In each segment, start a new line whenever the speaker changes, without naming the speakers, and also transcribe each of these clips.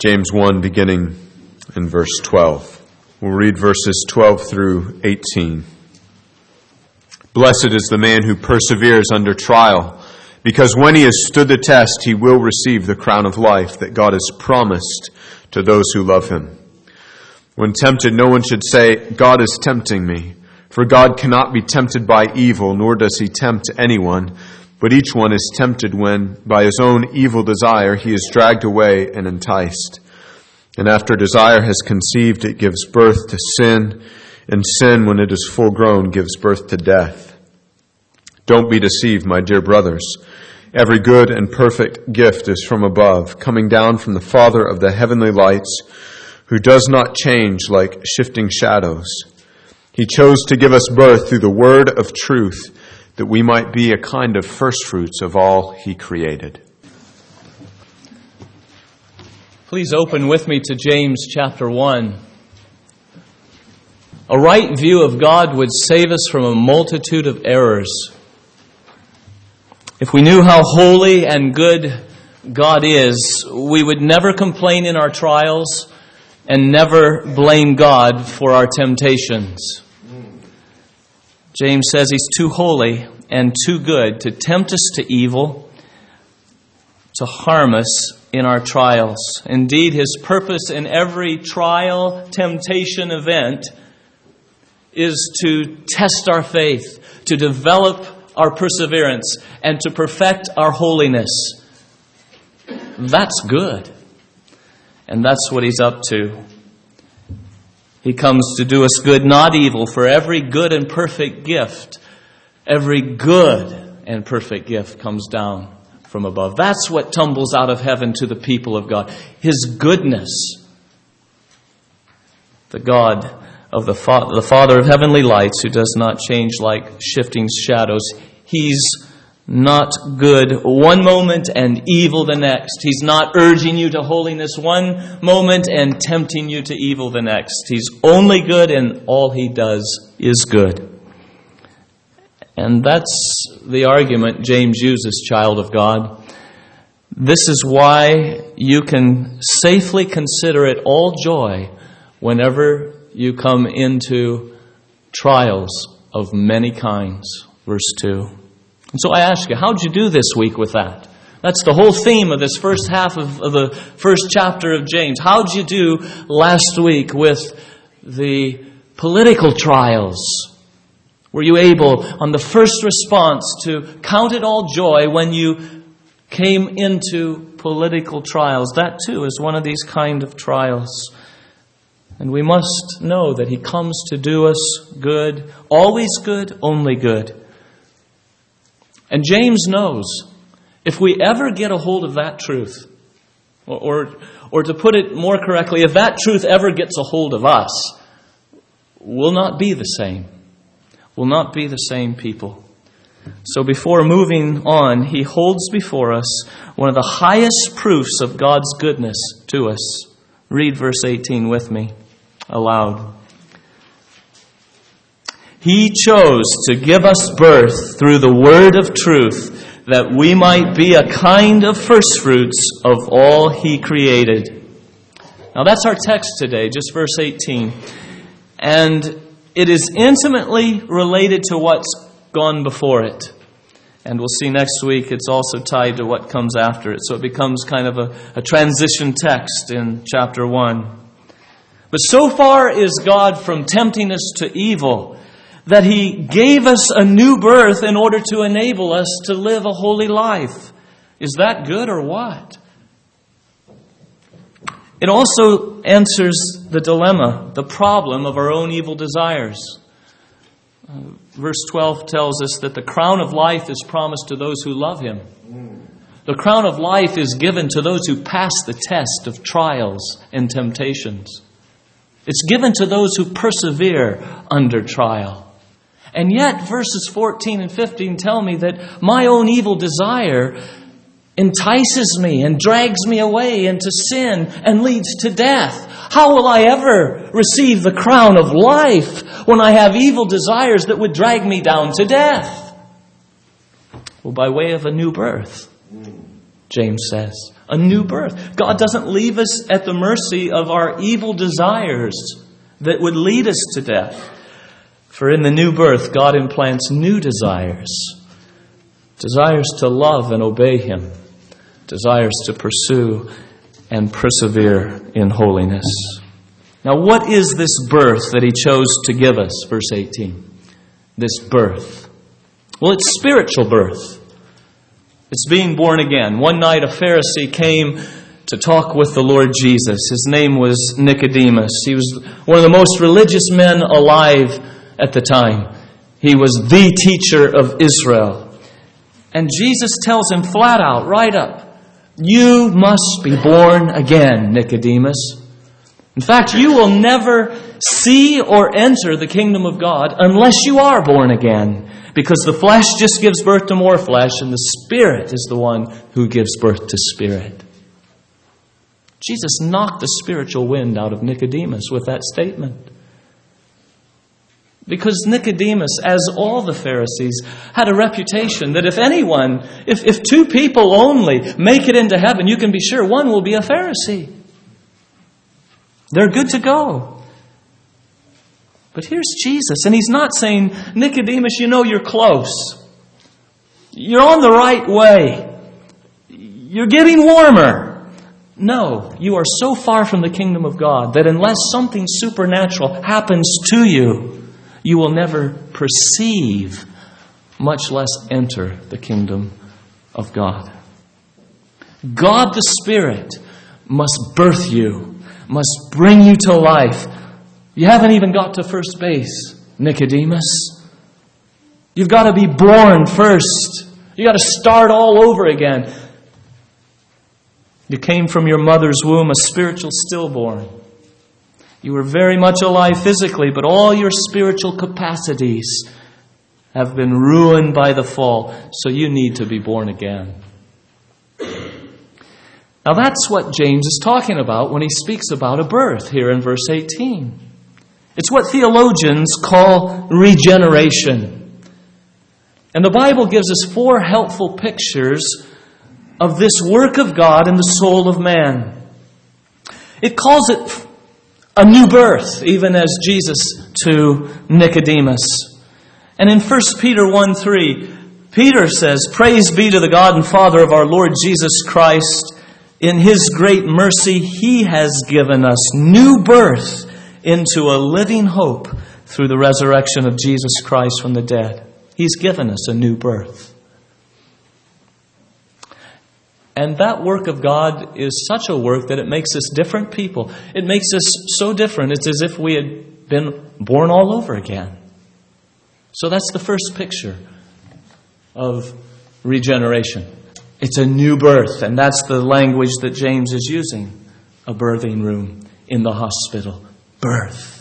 James 1, beginning in verse 12. We'll read verses 12 through 18. Blessed is the man who perseveres under trial, because when he has stood the test, he will receive the crown of life that God has promised to those who love him. When tempted, no one should say, God is tempting me, for God cannot be tempted by evil, nor does he tempt anyone. But each one is tempted when, by his own evil desire, he is dragged away and enticed. And after desire has conceived, it gives birth to sin, and sin, when it is full grown, gives birth to death. Don't be deceived, my dear brothers. Every good and perfect gift is from above, coming down from the Father of the heavenly lights, who does not change like shifting shadows. He chose to give us birth through the word of truth that we might be a kind of firstfruits of all he created.
Please open with me to James chapter 1. A right view of God would save us from a multitude of errors. If we knew how holy and good God is, we would never complain in our trials and never blame God for our temptations. James says he's too holy and too good to tempt us to evil, to harm us in our trials. Indeed, his purpose in every trial, temptation event is to test our faith, to develop our perseverance, and to perfect our holiness. That's good. And that's what he's up to. He comes to do us good, not evil, for every good and perfect gift, every good and perfect gift comes down from above. That's what tumbles out of heaven to the people of God. His goodness. The God of the, Fa- the Father of heavenly lights who does not change like shifting shadows. He's not good one moment and evil the next. He's not urging you to holiness one moment and tempting you to evil the next. He's only good and all he does is good. And that's the argument James uses, child of God. This is why you can safely consider it all joy whenever you come into trials of many kinds. Verse 2. And so I ask you, how'd you do this week with that? That's the whole theme of this first half of, of the first chapter of James. How'd you do last week with the political trials? Were you able, on the first response, to count it all joy when you came into political trials? That too is one of these kind of trials. And we must know that He comes to do us good, always good, only good. And James knows if we ever get a hold of that truth, or, or, or, to put it more correctly, if that truth ever gets a hold of us, we'll not be the same. We'll not be the same people. So before moving on, he holds before us one of the highest proofs of God's goodness to us. Read verse 18 with me aloud. He chose to give us birth through the word of truth that we might be a kind of firstfruits of all he created. Now that's our text today, just verse 18. And it is intimately related to what's gone before it. And we'll see next week it's also tied to what comes after it. So it becomes kind of a, a transition text in chapter 1. But so far is God from tempting us to evil that He gave us a new birth in order to enable us to live a holy life. Is that good or what? It also answers the dilemma, the problem of our own evil desires. Uh, verse 12 tells us that the crown of life is promised to those who love Him. The crown of life is given to those who pass the test of trials and temptations. It's given to those who persevere under trial. And yet, verses 14 and 15 tell me that my own evil desire entices me and drags me away into sin and leads to death. How will I ever receive the crown of life when I have evil desires that would drag me down to death? Well, by way of a new birth. James says. A new birth. God doesn't leave us at the mercy of our evil desires that would lead us to death. For in the new birth, God implants new desires desires to love and obey Him, desires to pursue and persevere in holiness. Now, what is this birth that He chose to give us? Verse 18. This birth. Well, it's spiritual birth. It's being born again. One night, a Pharisee came to talk with the Lord Jesus. His name was Nicodemus. He was one of the most religious men alive at the time. He was the teacher of Israel. And Jesus tells him flat out, right up, You must be born again, Nicodemus. In fact, you will never see or enter the kingdom of God unless you are born again. Because the flesh just gives birth to more flesh, and the Spirit is the one who gives birth to spirit. Jesus knocked the spiritual wind out of Nicodemus with that statement. Because Nicodemus, as all the Pharisees, had a reputation that if anyone, if, if two people only make it into heaven, you can be sure one will be a Pharisee. They're good to go. But here's Jesus, and he's not saying, Nicodemus, you know you're close. You're on the right way. You're getting warmer. No, you are so far from the kingdom of God that unless something supernatural happens to you, you will never perceive, much less enter the kingdom of God. God the Spirit must birth you, must bring you to life. You haven't even got to first base, Nicodemus. You've got to be born first. You've got to start all over again. You came from your mother's womb a spiritual stillborn. You were very much alive physically, but all your spiritual capacities have been ruined by the fall, so you need to be born again. Now, that's what James is talking about when he speaks about a birth here in verse 18. It's what theologians call regeneration. And the Bible gives us four helpful pictures of this work of God in the soul of man. It calls it a new birth, even as Jesus to Nicodemus. And in 1 Peter 1 3, Peter says, Praise be to the God and Father of our Lord Jesus Christ. In his great mercy, he has given us new birth into a living hope through the resurrection of Jesus Christ from the dead. He's given us a new birth. And that work of God is such a work that it makes us different people. It makes us so different. It's as if we had been born all over again. So that's the first picture of regeneration. It's a new birth, and that's the language that James is using a birthing room in the hospital. Birth.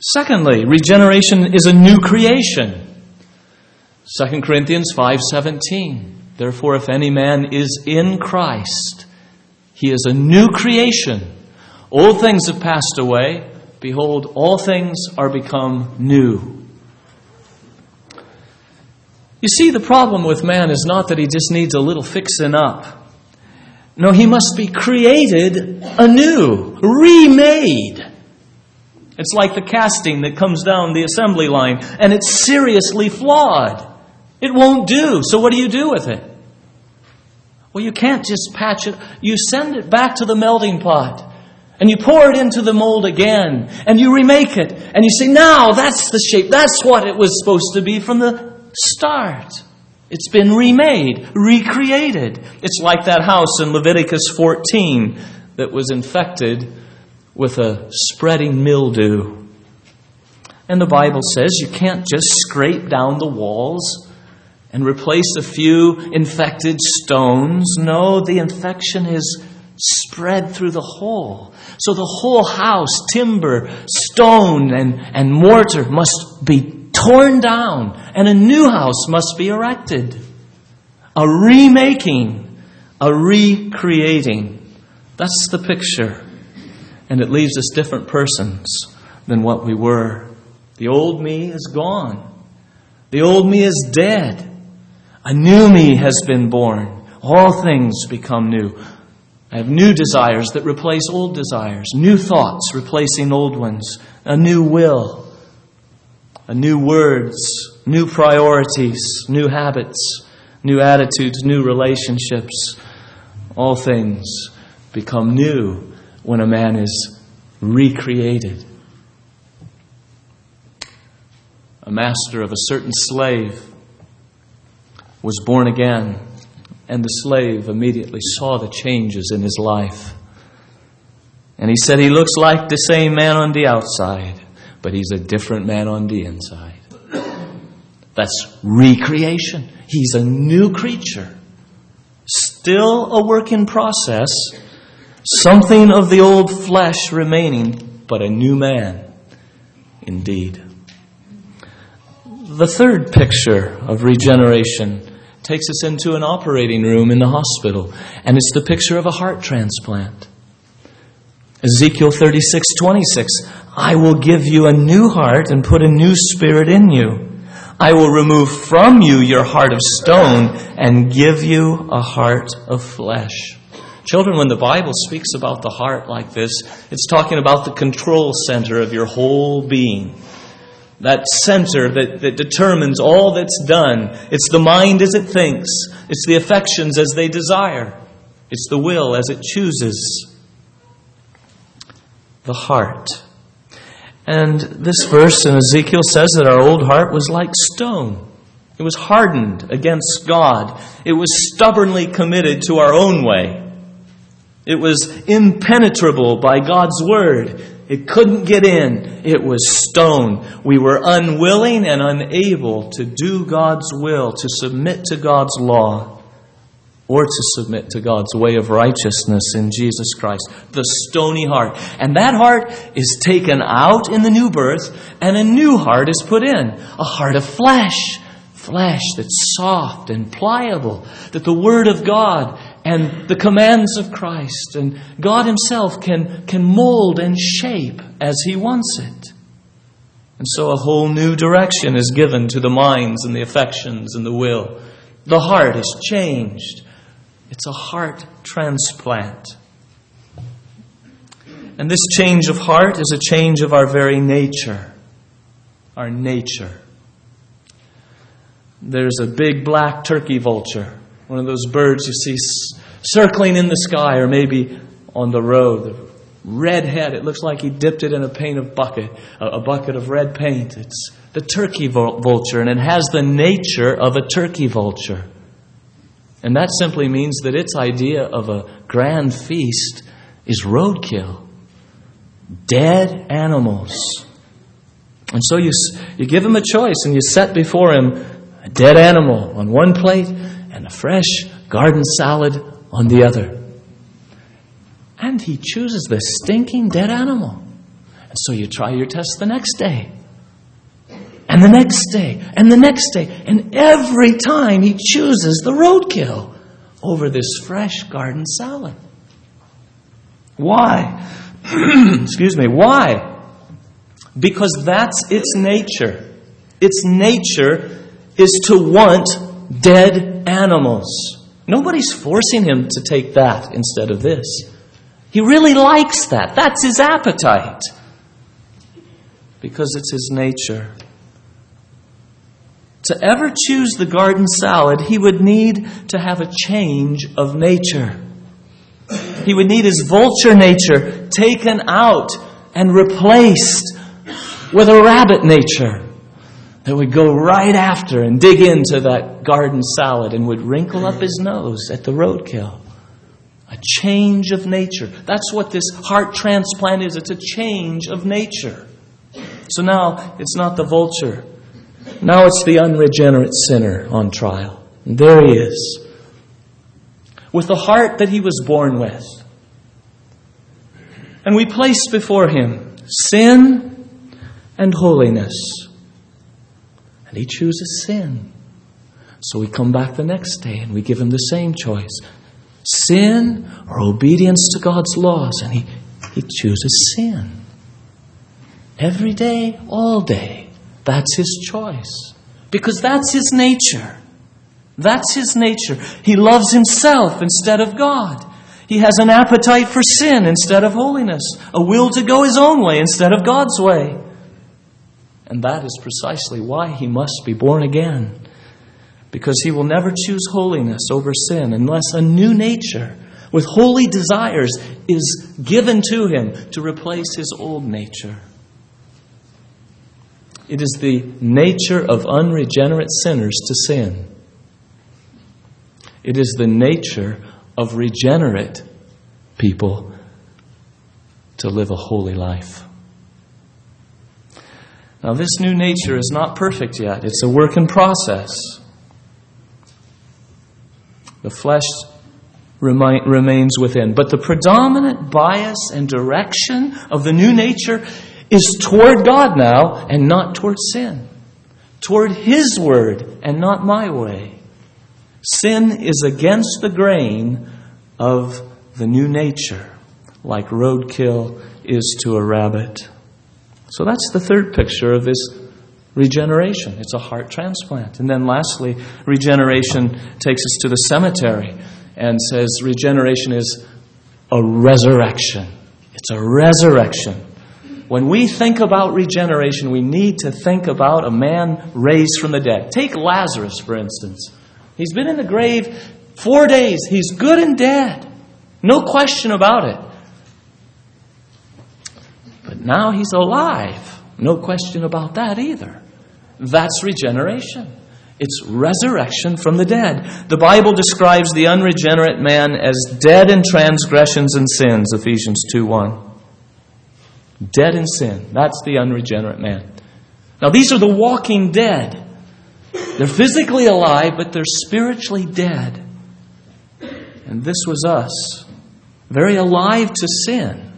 Secondly, regeneration is a new creation. 2 Corinthians 5:17 Therefore, if any man is in Christ, he is a new creation. Old things have passed away. Behold, all things are become new. You see, the problem with man is not that he just needs a little fixing up. No, he must be created anew, remade. It's like the casting that comes down the assembly line, and it's seriously flawed. It won't do. So what do you do with it? Well, you can't just patch it. You send it back to the melting pot. And you pour it into the mold again. And you remake it. And you say, now that's the shape. That's what it was supposed to be from the start. It's been remade, recreated. It's like that house in Leviticus 14 that was infected with a spreading mildew. And the Bible says you can't just scrape down the walls and replace a few infected stones. No, the infection is spread through the whole. So the whole house, timber, stone, and, and mortar must be torn down, and a new house must be erected. A remaking, a recreating. That's the picture. And it leaves us different persons than what we were. The old me is gone. The old me is dead. A new me has been born. all things become new. I have new desires that replace old desires, new thoughts replacing old ones, a new will, a new words, new priorities, new habits, new attitudes, new relationships. All things become new when a man is recreated. A master of a certain slave was born again and the slave immediately saw the changes in his life. And he said he looks like the same man on the outside, but he's a different man on the inside. That's recreation. He's a new creature. Still a work in process. Something of the old flesh remaining, but a new man indeed. The third picture of regeneration takes us into an operating room in the hospital, and it's the picture of a heart transplant. Ezekiel 36, 26. I will give you a new heart and put a new spirit in you. I will remove from you your heart of stone and give you a heart of flesh. Children, when the Bible speaks about the heart like this, it's talking about the control center of your whole being that center that, that determines all that's done. It's the mind as it thinks, it's the affections as they desire, it's the will as it chooses. The heart. And this verse in Ezekiel says that our old heart was like stone. It was hardened against God. It was stubbornly committed to our own way. It was impenetrable by God's word. It couldn't get in. It was stone. We were unwilling and unable to do God's will, to submit to God's law, or to submit to God's way of righteousness in Jesus Christ. The stony heart. And that heart is taken out in the new birth, and a new heart is put in. A heart of flesh. Flesh that's soft and pliable, that the Word of God and the commands of Christ and God Himself can, can mold and shape as He wants it. And so a whole new direction is given to the minds and the affections and the will. The heart is changed. It's a heart transplant. And this change of heart is a change of our very nature. Our nature. There's a big black turkey vulture one of those birds you see circling in the sky or maybe on the road. The red head, it looks like he dipped it in a paint of bucket, a bucket of red paint. It's the turkey vulture, and it has the nature of a turkey vulture. And that simply means that its idea of a grand feast is roadkill, dead animals. And so you, you give him a choice and you set before him a dead animal on one plate and a fresh garden salad on the other. And he chooses the stinking dead animal. And so you try your test the next day. And the next day, and the next day, and every time he chooses the roadkill over this fresh garden salad. Why? Excuse me, why? Because that's its nature. Its nature is to want dead animals. Nobody's forcing him to take that instead of this. He really likes that. That's his appetite. Because it's his nature. To ever choose the garden salad, he would need to have a change of nature. He would need his vulture nature taken out and replaced with a rabbit nature that would go right after and dig into that garden salad and would wrinkle up his nose at the roadkill. A change of nature. That's what this heart transplant is. It's a change of nature. So now it's not the vulture. Now it's the unregenerate sinner on trial. And there he is. With the heart that he was born with. And we place before him sin and holiness. And he chooses sin. So we come back the next day and we give him the same choice sin or obedience to God's laws. And he, he chooses sin. Every day, all day. That's his choice. Because that's his nature. That's his nature. He loves himself instead of God. He has an appetite for sin instead of holiness, a will to go his own way instead of God's way. And that is precisely why he must be born again. Because he will never choose holiness over sin unless a new nature with holy desires is given to him to replace his old nature. It is the nature of unregenerate sinners to sin. It is the nature of regenerate people to live a holy life. Now, this new nature is not perfect yet, it's a work in process. The flesh remains within. But the predominant bias and direction of the new nature is toward God now and not toward sin, toward His word and not my way. Sin is against the grain of the new nature, like roadkill is to a rabbit. So that's the third picture of this regeneration. It's a heart transplant. And then lastly, regeneration takes us to the cemetery and says regeneration is a resurrection. It's a resurrection. When we think about regeneration, we need to think about a man raised from the dead. Take Lazarus, for instance. He's been in the grave four days. He's good and dead. No question about it. Now he's alive. No question about that either. That's regeneration. It's resurrection from the dead. The Bible describes the unregenerate man as dead in transgressions and sins, Ephesians 2 1. Dead in sin. That's the unregenerate man. Now, these are the walking dead. They're physically alive, but they're spiritually dead. And this was us. Very alive to sin.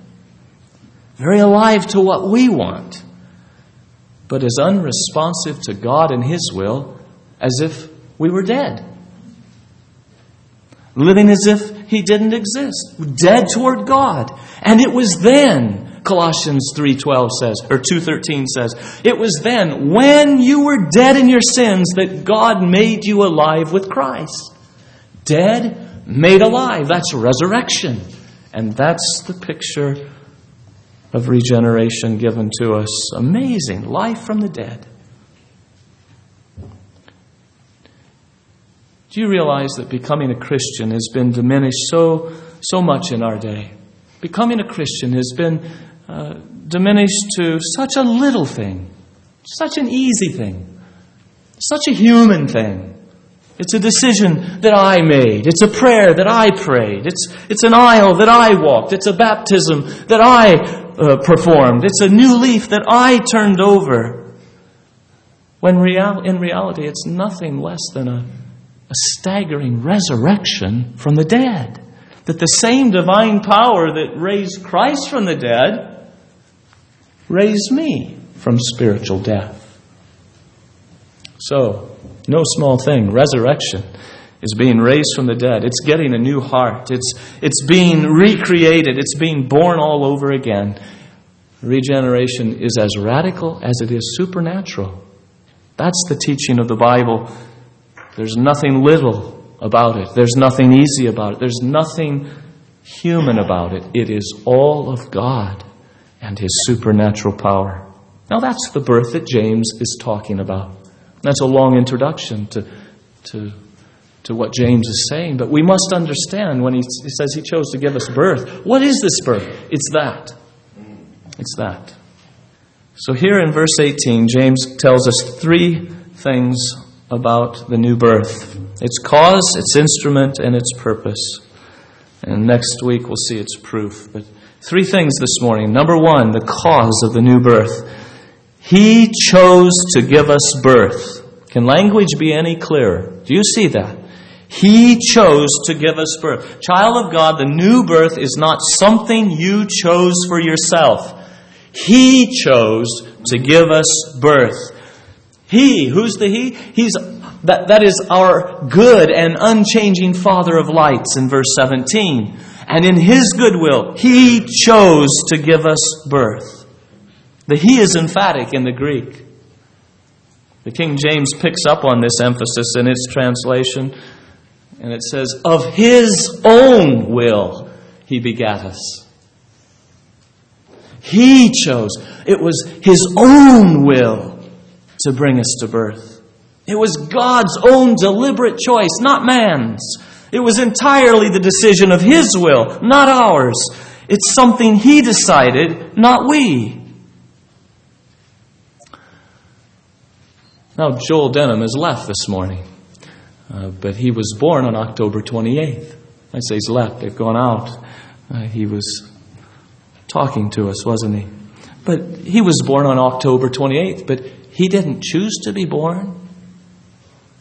Very alive to what we want. But as unresponsive to God and His will as if we were dead. Living as if He didn't exist. Dead toward God. And it was then Colossians 3:12 says or 2:13 says, it was then when you were dead in your sins that God made you alive with Christ. Dead made alive. That's resurrection. And that's the picture of regeneration given to us. Amazing life from the dead. Do you realize that becoming a Christian has been diminished so so much in our day? Becoming a Christian has been uh, diminished to such a little thing, such an easy thing, such a human thing. It's a decision that I made. It's a prayer that I prayed. It's, it's an aisle that I walked. It's a baptism that I uh, performed. It's a new leaf that I turned over. When real, in reality, it's nothing less than a, a staggering resurrection from the dead. That the same divine power that raised Christ from the dead raised me from spiritual death. So, no small thing. Resurrection is being raised from the dead. It's getting a new heart. It's, it's being recreated. It's being born all over again. Regeneration is as radical as it is supernatural. That's the teaching of the Bible. There's nothing little about it, there's nothing easy about it, there's nothing human about it. It is all of God and his supernatural power. Now, that's the birth that James is talking about. That's a long introduction to, to, to what James is saying, but we must understand when he, he says he chose to give us birth. What is this birth? It's that. It's that. So, here in verse 18, James tells us three things about the new birth its cause, its instrument, and its purpose. And next week we'll see its proof. But Three things this morning. Number one, the cause of the new birth. He chose to give us birth. Can language be any clearer? Do you see that? He chose to give us birth. Child of God, the new birth is not something you chose for yourself. He chose to give us birth. He, who's the He? He's that, that is our good and unchanging Father of lights in verse 17 and in His goodwill, He chose to give us birth. The He is emphatic in the Greek. The King James picks up on this emphasis in its translation, and it says, Of his own will he begat us. He chose. It was his own will to bring us to birth. It was God's own deliberate choice, not man's. It was entirely the decision of his will, not ours. It's something he decided, not we. Now, Joel Denham has left this morning, uh, but he was born on October 28th. I say he's left, they've gone out. Uh, he was talking to us, wasn't he? But he was born on October 28th, but he didn't choose to be born.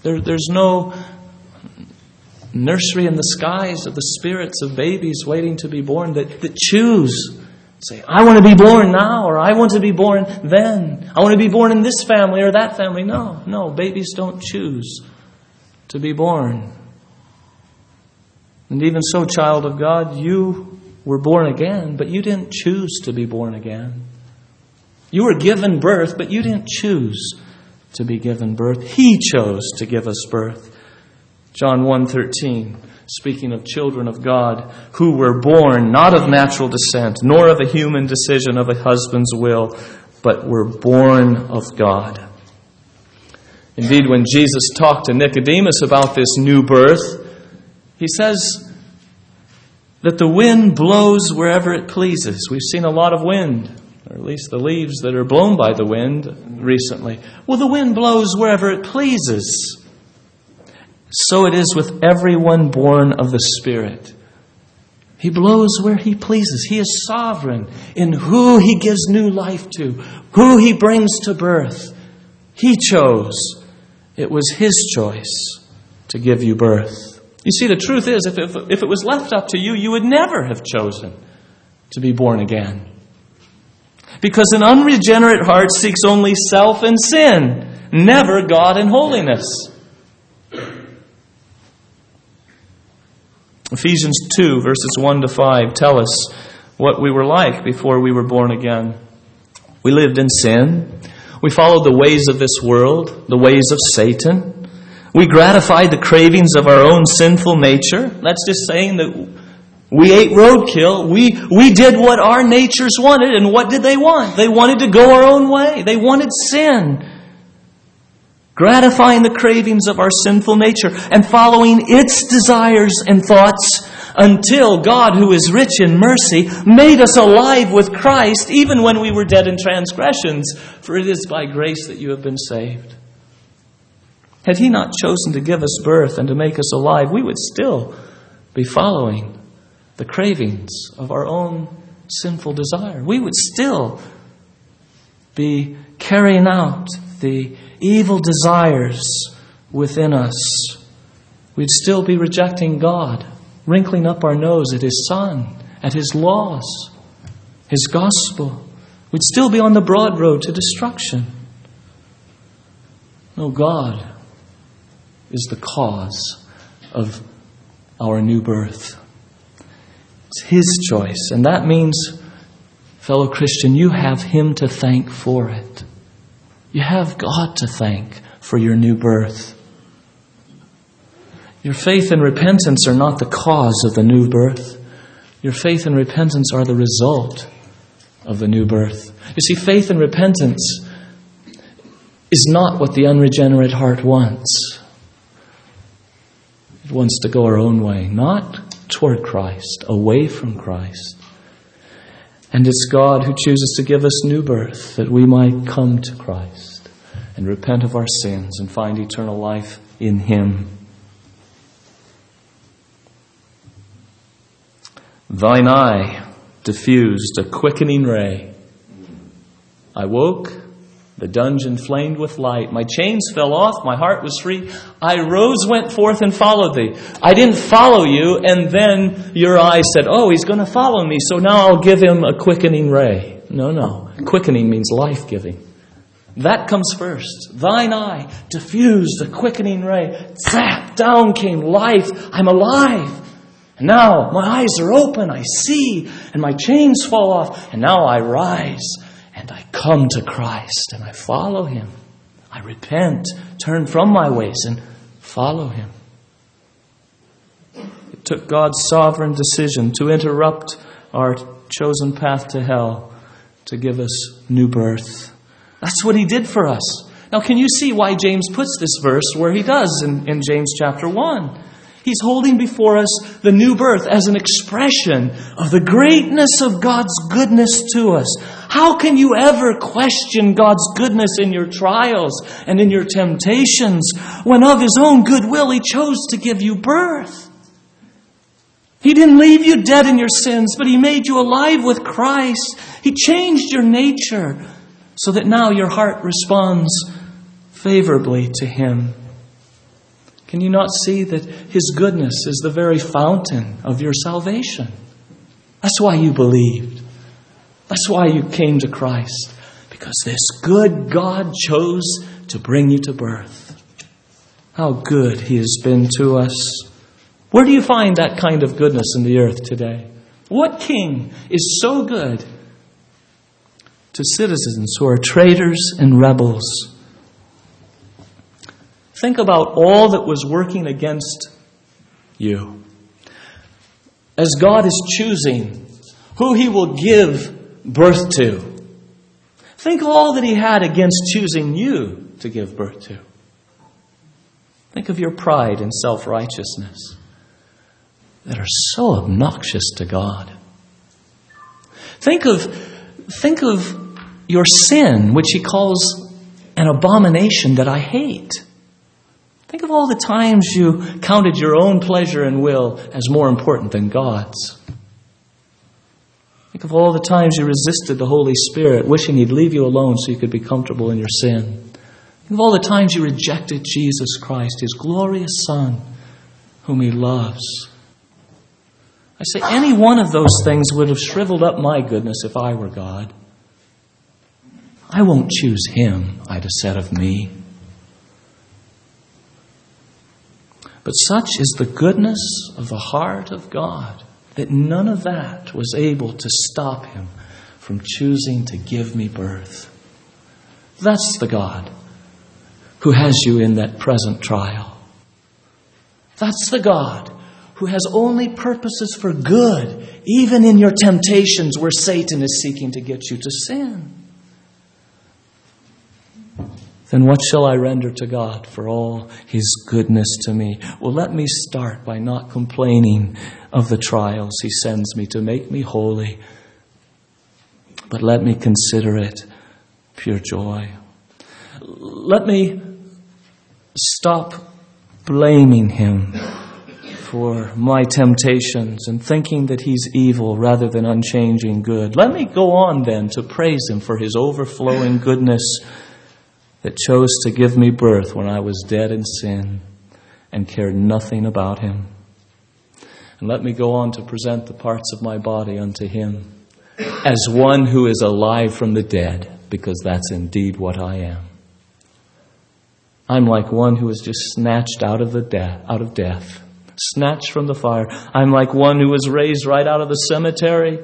There, there's no nursery in the skies of the spirits of babies waiting to be born that, that choose. Say, I want to be born now, or I want to be born then. I want to be born in this family or that family. No, no, babies don't choose to be born. And even so, child of God, you were born again, but you didn't choose to be born again. You were given birth, but you didn't choose to be given birth. He chose to give us birth. John 1:13 speaking of children of God who were born not of natural descent nor of a human decision of a husband's will but were born of God. Indeed when Jesus talked to Nicodemus about this new birth he says that the wind blows wherever it pleases. We've seen a lot of wind, or at least the leaves that are blown by the wind recently. Well, the wind blows wherever it pleases. So it is with everyone born of the Spirit. He blows where he pleases. He is sovereign in who he gives new life to, who he brings to birth. He chose. It was his choice to give you birth. You see, the truth is, if, if, if it was left up to you, you would never have chosen to be born again. Because an unregenerate heart seeks only self and sin, never God and holiness. Ephesians 2, verses 1 to 5, tell us what we were like before we were born again. We lived in sin. We followed the ways of this world, the ways of Satan. We gratified the cravings of our own sinful nature. That's just saying that we ate roadkill. We, we did what our natures wanted. And what did they want? They wanted to go our own way. They wanted sin. Gratifying the cravings of our sinful nature and following its desires and thoughts until God, who is rich in mercy, made us alive with Christ even when we were dead in transgressions. For it is by grace that you have been saved. Had He not chosen to give us birth and to make us alive, we would still be following the cravings of our own sinful desire. We would still be carrying out the evil desires within us. We'd still be rejecting God, wrinkling up our nose at His Son, at His laws, His gospel. We'd still be on the broad road to destruction. No, God is the cause of our new birth. It's His choice, and that means, fellow Christian, you have Him to thank for it. You have God to thank for your new birth. Your faith and repentance are not the cause of the new birth. Your faith and repentance are the result of the new birth. You see, faith and repentance is not what the unregenerate heart wants. It wants to go our own way, not toward Christ, away from Christ. And it's God who chooses to give us new birth that we might come to Christ and repent of our sins and find eternal life in Him. Thine eye diffused a quickening ray. I woke the dungeon flamed with light. My chains fell off. My heart was free. I rose, went forth, and followed thee. I didn't follow you, and then your eye said, Oh, he's going to follow me, so now I'll give him a quickening ray. No, no. Quickening means life giving. That comes first. Thine eye diffused a quickening ray. Zap! Down came life. I'm alive. Now my eyes are open. I see. And my chains fall off. And now I rise and I come to Christ and I follow him. I repent, turn from my ways, and follow him. It took God's sovereign decision to interrupt our chosen path to hell to give us new birth. That's what he did for us. Now, can you see why James puts this verse where he does in, in James chapter 1? He's holding before us the new birth as an expression of the greatness of God's goodness to us. How can you ever question God's goodness in your trials and in your temptations when of His own goodwill He chose to give you birth? He didn't leave you dead in your sins, but He made you alive with Christ. He changed your nature so that now your heart responds favorably to Him. Can you not see that His goodness is the very fountain of your salvation? That's why you believed. That's why you came to Christ. Because this good God chose to bring you to birth. How good He has been to us. Where do you find that kind of goodness in the earth today? What king is so good to citizens who are traitors and rebels? Think about all that was working against you. As God is choosing who He will give birth to, think of all that He had against choosing you to give birth to. Think of your pride and self righteousness that are so obnoxious to God. Think of, think of your sin, which He calls an abomination that I hate. Think of all the times you counted your own pleasure and will as more important than God's. Think of all the times you resisted the Holy Spirit, wishing He'd leave you alone so you could be comfortable in your sin. Think of all the times you rejected Jesus Christ, His glorious Son, whom He loves. I say, any one of those things would have shriveled up my goodness if I were God. I won't choose Him, I'd have said of me. But such is the goodness of the heart of God that none of that was able to stop him from choosing to give me birth. That's the God who has you in that present trial. That's the God who has only purposes for good, even in your temptations where Satan is seeking to get you to sin then what shall I render to God for all His goodness to me? Well, let me start by not complaining of the trials He sends me to make me holy, but let me consider it pure joy. Let me stop blaming Him for my temptations and thinking that He's evil rather than unchanging good. Let me go on then to praise Him for His overflowing goodness that chose to give me birth when I was dead in sin and cared nothing about him. And let me go on to present the parts of my body unto him as one who is alive from the dead, because that's indeed what I am. I'm like one who was just snatched out of the death, out of death, snatched from the fire. I'm like one who was raised right out of the cemetery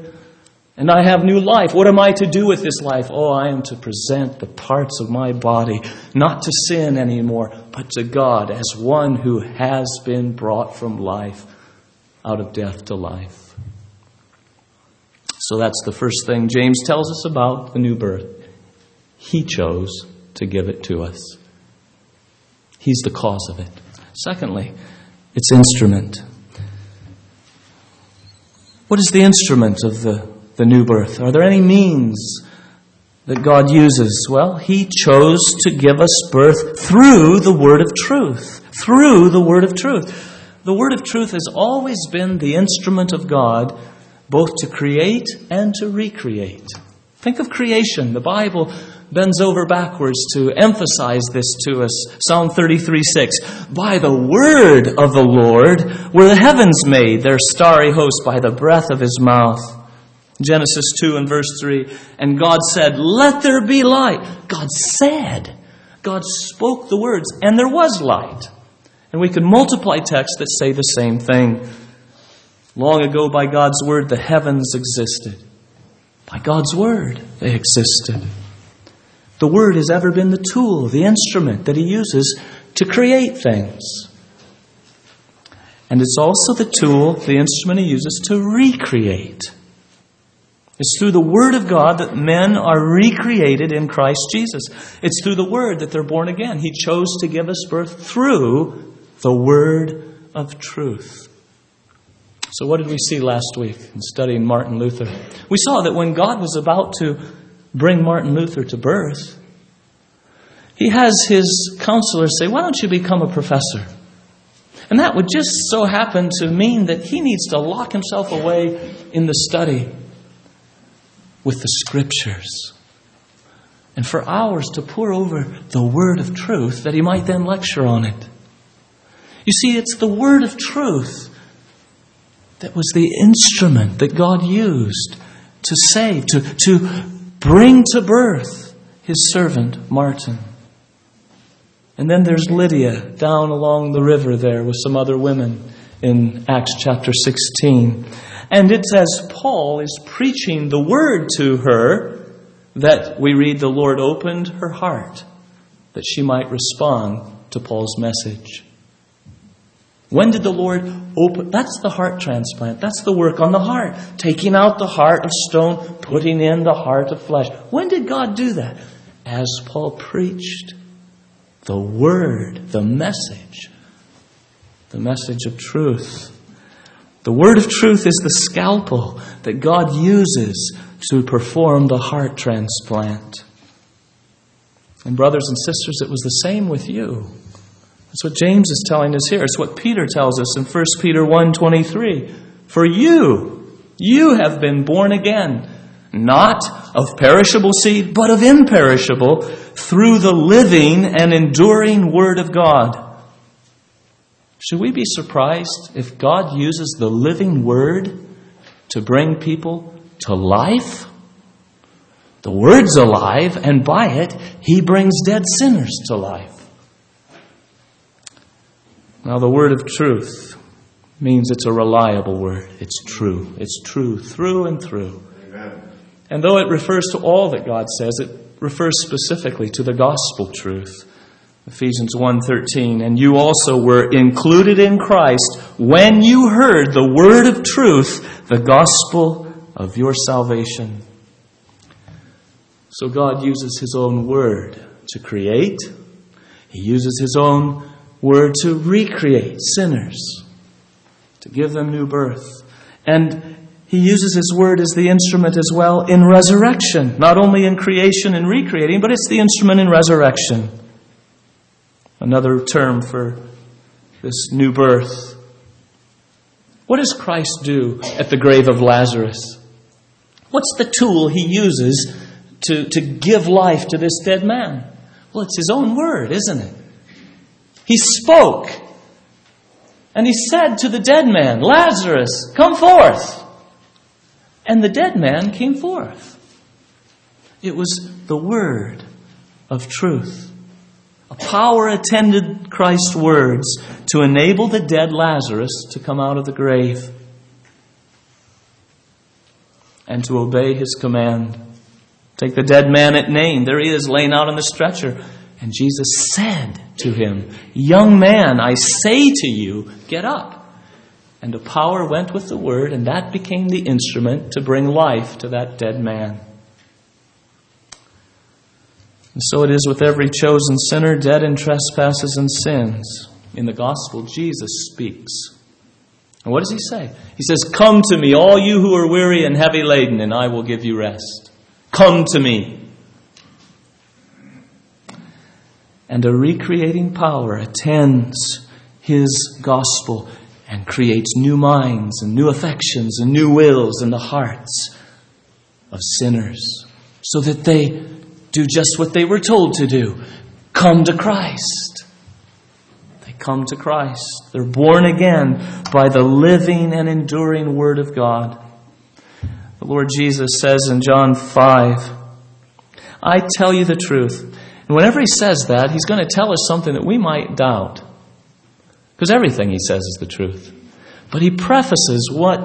and I have new life. What am I to do with this life? Oh, I am to present the parts of my body, not to sin anymore, but to God as one who has been brought from life out of death to life. So that's the first thing James tells us about the new birth. He chose to give it to us. He's the cause of it. Secondly, its instrument. What is the instrument of the the new birth? Are there any means that God uses? Well, He chose to give us birth through the Word of truth. Through the Word of truth. The Word of truth has always been the instrument of God both to create and to recreate. Think of creation. The Bible bends over backwards to emphasize this to us. Psalm 33 6. By the word of the Lord were the heavens made, their starry host by the breath of his mouth. Genesis 2 and verse 3. And God said, Let there be light. God said. God spoke the words, and there was light. And we could multiply texts that say the same thing. Long ago, by God's word, the heavens existed. By God's word, they existed. the Word has ever been the tool, the instrument that He uses to create things. And it's also the tool, the instrument He uses to recreate. It's through the Word of God that men are recreated in Christ Jesus. It's through the Word that they're born again. He chose to give us birth through the Word of truth. So, what did we see last week in studying Martin Luther? We saw that when God was about to bring Martin Luther to birth, he has his counselors say, Why don't you become a professor? And that would just so happen to mean that he needs to lock himself away in the study with the scriptures. And for hours to pour over the word of truth that he might then lecture on it. You see, it's the word of truth that was the instrument that God used to save, to, to bring to birth his servant Martin. And then there's Lydia down along the river there with some other women in Acts chapter 16. And it's as Paul is preaching the word to her that we read the Lord opened her heart that she might respond to Paul's message. When did the Lord open? That's the heart transplant. That's the work on the heart. Taking out the heart of stone, putting in the heart of flesh. When did God do that? As Paul preached the word, the message, the message of truth. The word of truth is the scalpel that God uses to perform the heart transplant. And, brothers and sisters, it was the same with you. That's what James is telling us here. It's what Peter tells us in 1 Peter 1:23. For you, you have been born again, not of perishable seed, but of imperishable, through the living and enduring Word of God. Should we be surprised if God uses the living Word to bring people to life? The Word's alive, and by it, He brings dead sinners to life. Now, the Word of truth means it's a reliable Word. It's true. It's true through and through. Amen. And though it refers to all that God says, it refers specifically to the gospel truth. Ephesians 1:13 and you also were included in Christ when you heard the word of truth the gospel of your salvation. So God uses his own word to create. He uses his own word to recreate sinners, to give them new birth. And he uses his word as the instrument as well in resurrection, not only in creation and recreating, but it's the instrument in resurrection. Another term for this new birth. What does Christ do at the grave of Lazarus? What's the tool he uses to, to give life to this dead man? Well, it's his own word, isn't it? He spoke. And he said to the dead man, Lazarus, come forth. And the dead man came forth. It was the word of truth. A power attended Christ's words to enable the dead Lazarus to come out of the grave and to obey his command. Take the dead man at Nain. There he is, laying out on the stretcher. And Jesus said to him, Young man, I say to you, get up. And the power went with the word, and that became the instrument to bring life to that dead man. And so it is with every chosen sinner dead in trespasses and sins. In the gospel, Jesus speaks. And what does he say? He says, Come to me, all you who are weary and heavy laden, and I will give you rest. Come to me. And a recreating power attends his gospel and creates new minds and new affections and new wills in the hearts of sinners so that they do just what they were told to do come to Christ. They come to Christ. They're born again by the living and enduring Word of God. The Lord Jesus says in John 5, I tell you the truth. And whenever he says that, he's going to tell us something that we might doubt. Because everything he says is the truth. But he prefaces what,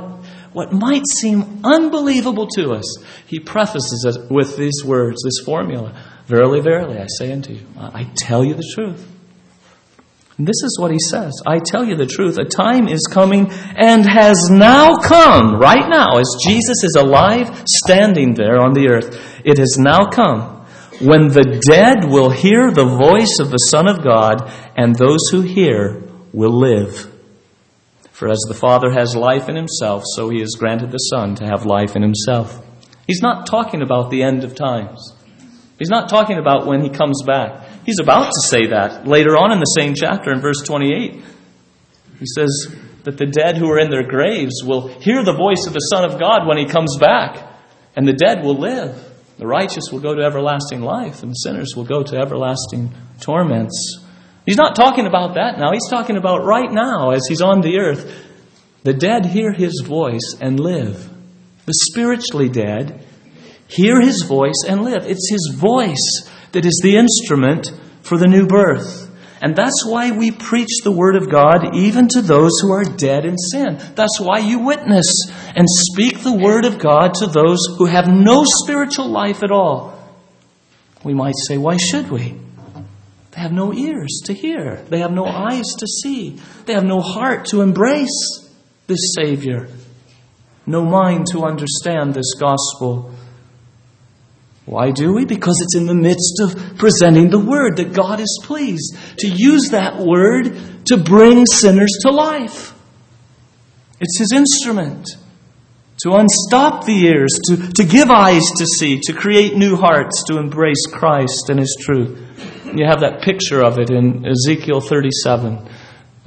what might seem unbelievable to us. He prefaces it with these words, this formula Verily, verily, I say unto you, I tell you the truth. And this is what he says I tell you the truth, a time is coming and has now come, right now, as Jesus is alive, standing there on the earth. It has now come when the dead will hear the voice of the Son of God, and those who hear will live. For as the Father has life in himself, so he has granted the Son to have life in himself. He's not talking about the end of times. He's not talking about when he comes back. He's about to say that later on in the same chapter in verse 28. He says that the dead who are in their graves will hear the voice of the Son of God when he comes back, and the dead will live. The righteous will go to everlasting life, and sinners will go to everlasting torments. He's not talking about that now. He's talking about right now as he's on the earth. The dead hear his voice and live. The spiritually dead hear his voice and live. It's his voice that is the instrument for the new birth. And that's why we preach the Word of God even to those who are dead in sin. That's why you witness and speak the Word of God to those who have no spiritual life at all. We might say, why should we? They have no ears to hear, they have no eyes to see, they have no heart to embrace this Savior, no mind to understand this gospel. Why do we? Because it's in the midst of presenting the Word that God is pleased to use that Word to bring sinners to life. It's His instrument to unstop the ears, to, to give eyes to see, to create new hearts, to embrace Christ and His truth. You have that picture of it in Ezekiel 37,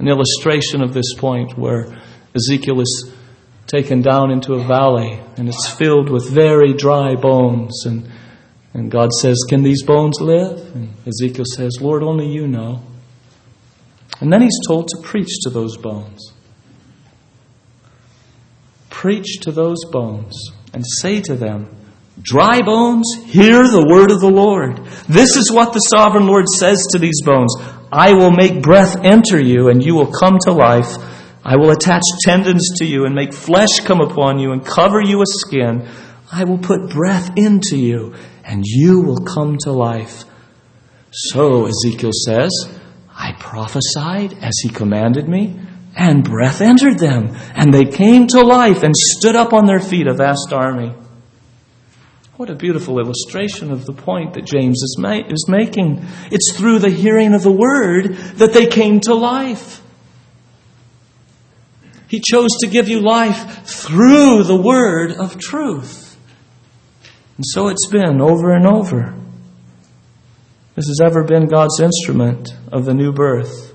an illustration of this point where Ezekiel is taken down into a valley and it's filled with very dry bones and and God says, Can these bones live? And Ezekiel says, Lord, only you know. And then he's told to preach to those bones. Preach to those bones and say to them, Dry bones, hear the word of the Lord. This is what the sovereign Lord says to these bones I will make breath enter you, and you will come to life. I will attach tendons to you and make flesh come upon you and cover you with skin. I will put breath into you, and you will come to life. So, Ezekiel says, I prophesied as he commanded me, and breath entered them, and they came to life and stood up on their feet, a vast army. What a beautiful illustration of the point that James is, ma- is making. It's through the hearing of the word that they came to life. He chose to give you life through the word of truth. And so it's been over and over. This has ever been God's instrument of the new birth.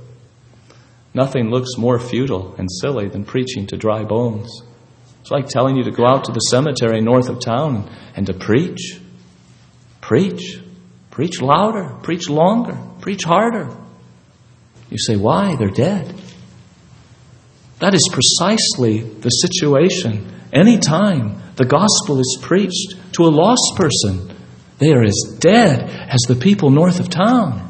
Nothing looks more futile and silly than preaching to dry bones. It's like telling you to go out to the cemetery north of town and to preach. Preach. Preach louder. Preach longer. Preach harder. You say, why? They're dead. That is precisely the situation anytime the gospel is preached to a lost person, they are as dead as the people north of town.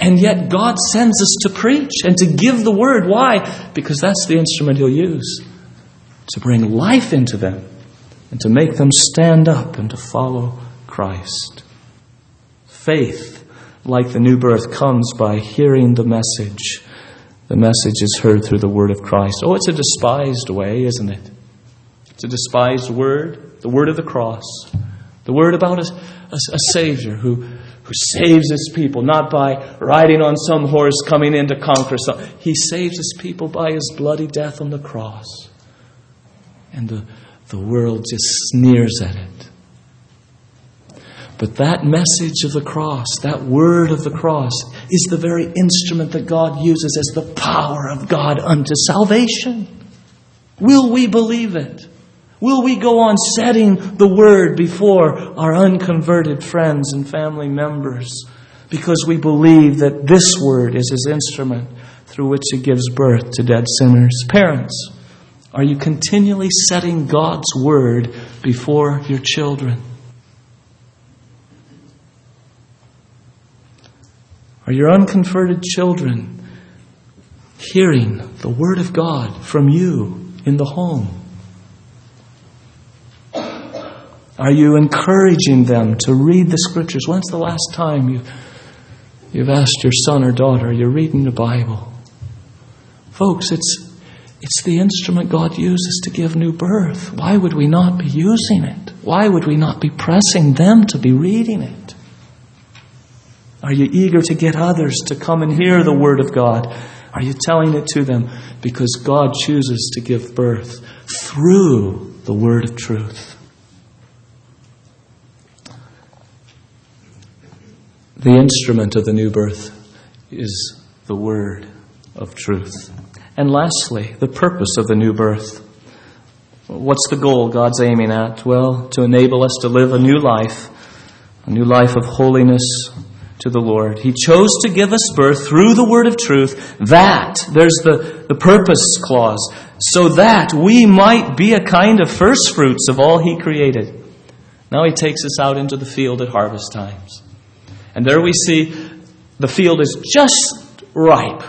And yet God sends us to preach and to give the word. Why? Because that's the instrument He'll use to bring life into them and to make them stand up and to follow Christ. Faith, like the new birth, comes by hearing the message. The message is heard through the word of Christ. Oh, it's a despised way, isn't it? It's a despised word, the word of the cross, the word about a, a, a Savior who, who saves his people, not by riding on some horse coming in to conquer some. He saves his people by his bloody death on the cross. And the, the world just sneers at it. But that message of the cross, that word of the cross, is the very instrument that God uses as the power of God unto salvation. Will we believe it? Will we go on setting the word before our unconverted friends and family members because we believe that this word is his instrument through which he gives birth to dead sinners? Parents, are you continually setting God's word before your children? Are your unconverted children hearing the word of God from you in the home? Are you encouraging them to read the scriptures? When's the last time you, you've asked your son or daughter, you're reading the Bible? Folks, it's, it's the instrument God uses to give new birth. Why would we not be using it? Why would we not be pressing them to be reading it? Are you eager to get others to come and hear the Word of God? Are you telling it to them because God chooses to give birth through the Word of truth? The instrument of the new birth is the word of truth. And lastly, the purpose of the new birth. What's the goal God's aiming at? Well, to enable us to live a new life, a new life of holiness to the Lord. He chose to give us birth through the word of truth, that, there's the, the purpose clause, so that we might be a kind of first fruits of all He created. Now He takes us out into the field at harvest times. And there we see the field is just ripe.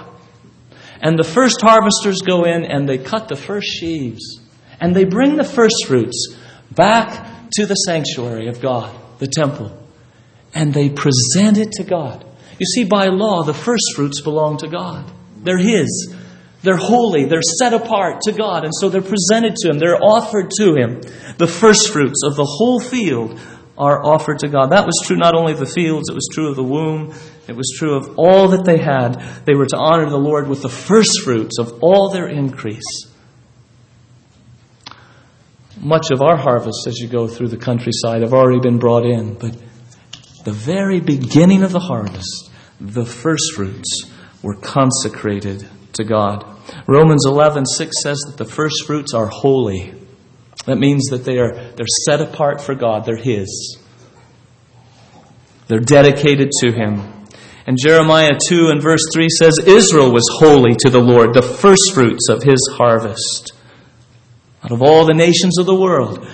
And the first harvesters go in and they cut the first sheaves. And they bring the first fruits back to the sanctuary of God, the temple. And they present it to God. You see, by law, the first fruits belong to God. They're His. They're holy. They're set apart to God. And so they're presented to Him. They're offered to Him. The first fruits of the whole field are offered to God. That was true not only of the fields, it was true of the womb, it was true of all that they had. They were to honor the Lord with the first fruits of all their increase. Much of our harvests as you go through the countryside have already been brought in, but the very beginning of the harvest, the first fruits were consecrated to God. Romans 11:6 says that the first fruits are holy. That means that they are they're set apart for God. They're His. They're dedicated to Him. And Jeremiah 2 and verse 3 says, Israel was holy to the Lord, the firstfruits of his harvest. Out of all the nations of the world,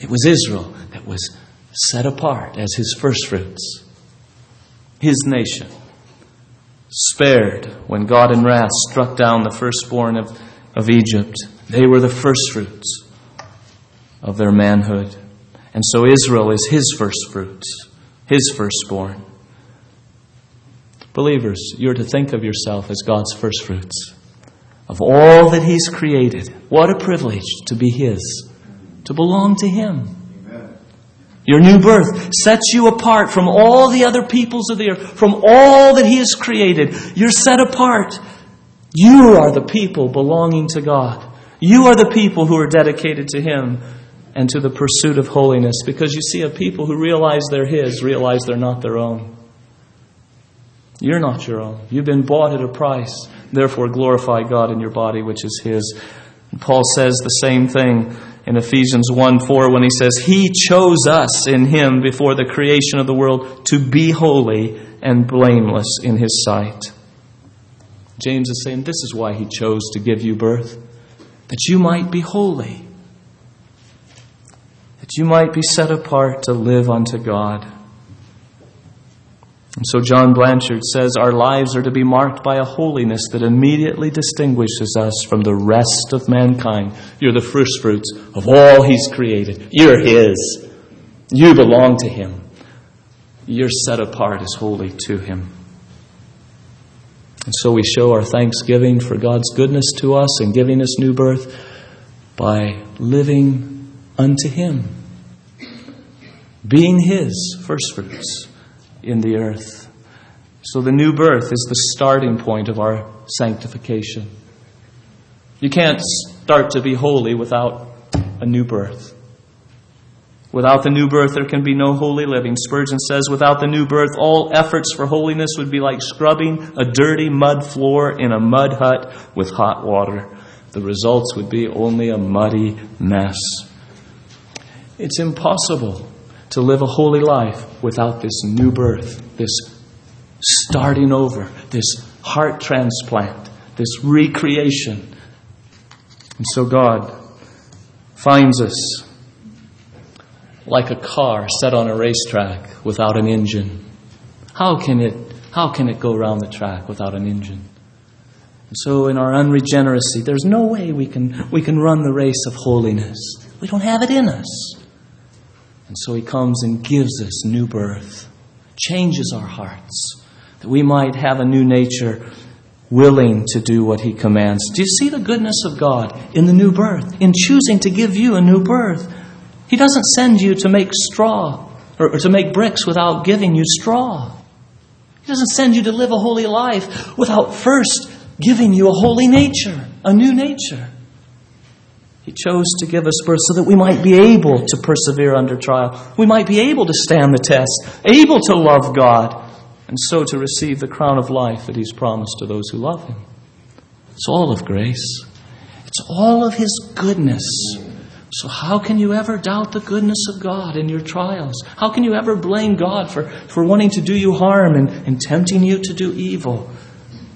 it was Israel that was set apart as his firstfruits. His nation. Spared when God in wrath struck down the firstborn of, of Egypt. They were the firstfruits of their manhood. And so Israel is his firstfruits, his firstborn. Believers, you're to think of yourself as God's firstfruits. Of all that He's created, what a privilege to be His, to belong to Him. Your new birth sets you apart from all the other peoples of the earth, from all that He has created. You're set apart. You are the people belonging to God. You are the people who are dedicated to Him and to the pursuit of holiness because you see, a people who realize they're His realize they're not their own. You're not your own. You've been bought at a price. Therefore, glorify God in your body, which is His. And Paul says the same thing in Ephesians 1 4 when he says, He chose us in Him before the creation of the world to be holy and blameless in His sight. James is saying, This is why He chose to give you birth, that you might be holy you might be set apart to live unto God. And so John Blanchard says our lives are to be marked by a holiness that immediately distinguishes us from the rest of mankind. You're the first fruits of all He's created. You're His. You belong to Him. You're set apart as holy to Him. And so we show our thanksgiving for God's goodness to us and giving us new birth by living unto him, being his firstfruits in the earth. So the new birth is the starting point of our sanctification. You can't start to be holy without a new birth. Without the new birth, there can be no holy living. Spurgeon says, without the new birth, all efforts for holiness would be like scrubbing a dirty mud floor in a mud hut with hot water. The results would be only a muddy mess. It's impossible to live a holy life without this new birth, this starting over, this heart transplant, this recreation. And so God finds us like a car set on a racetrack without an engine. How can it, how can it go around the track without an engine? And so in our unregeneracy, there's no way we can, we can run the race of holiness. We don't have it in us. And so he comes and gives us new birth, changes our hearts, that we might have a new nature willing to do what he commands. Do you see the goodness of God in the new birth, in choosing to give you a new birth? He doesn't send you to make straw or, to make bricks without giving you straw. He doesn't send you to live a holy life without first giving you a holy nature, a new nature. He chose to give us birth so that we might be able to persevere under trial. We might be able to stand the test, able to love God, and so to receive the crown of life that He's promised to those who love Him. It's all of grace, it's all of His goodness. So, how can you ever doubt the goodness of God in your trials? How can you ever blame God for, for wanting to do you harm and, and tempting you to do evil?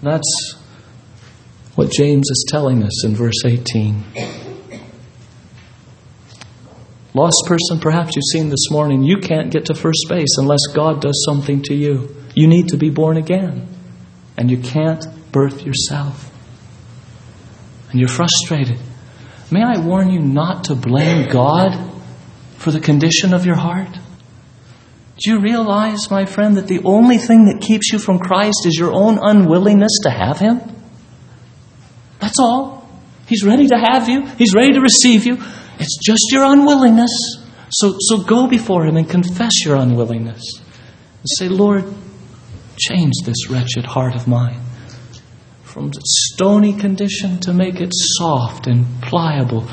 That's what James is telling us in verse 18. Lost person, perhaps you've seen this morning, you can't get to first base unless God does something to you. You need to be born again. And you can't birth yourself. And you're frustrated. May I warn you not to blame God for the condition of your heart? Do you realize, my friend, that the only thing that keeps you from Christ is your own unwillingness to have Him? That's all. He's ready to have you, He's ready to receive you. It's just your unwillingness. So, so go before Him and confess your unwillingness. And say, Lord, change this wretched heart of mine from stony condition to make it soft and pliable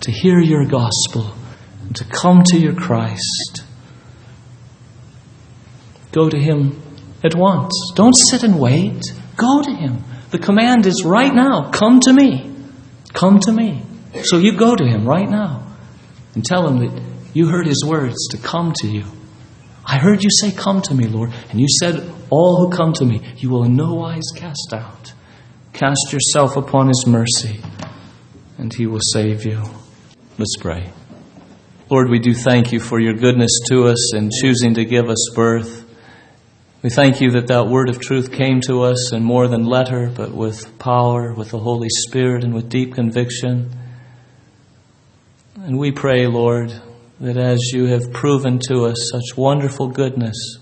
to hear your gospel and to come to your Christ. Go to Him at once. Don't sit and wait. Go to Him. The command is right now come to me. Come to me. So you go to him right now and tell him that you heard his words to come to you. I heard you say, Come to me, Lord. And you said, All who come to me, you will in no wise cast out. Cast yourself upon his mercy, and he will save you. Let's pray. Lord, we do thank you for your goodness to us and choosing to give us birth. We thank you that that word of truth came to us in more than letter, but with power, with the Holy Spirit, and with deep conviction. And we pray, Lord, that as you have proven to us such wonderful goodness,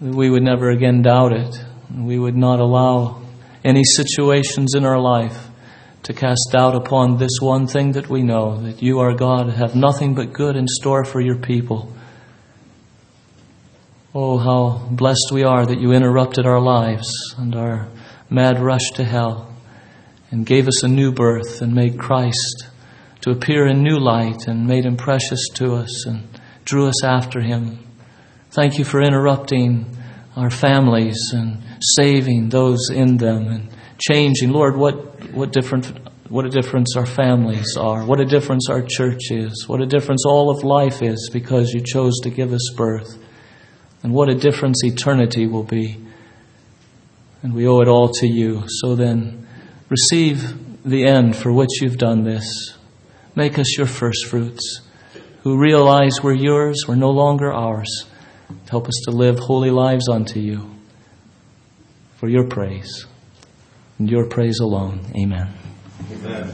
that we would never again doubt it. And we would not allow any situations in our life to cast doubt upon this one thing that we know that you, our God, have nothing but good in store for your people. Oh, how blessed we are that you interrupted our lives and our mad rush to hell and gave us a new birth and made Christ to appear in new light and made him precious to us and drew us after him. Thank you for interrupting our families and saving those in them and changing. Lord, what, what different what a difference our families are. What a difference our church is. What a difference all of life is because you chose to give us birth. And what a difference eternity will be. And we owe it all to you. So then, receive the end for which you've done this. Make us your first fruits, who realize we're yours, we're no longer ours. Help us to live holy lives unto you for your praise and your praise alone. Amen. Amen.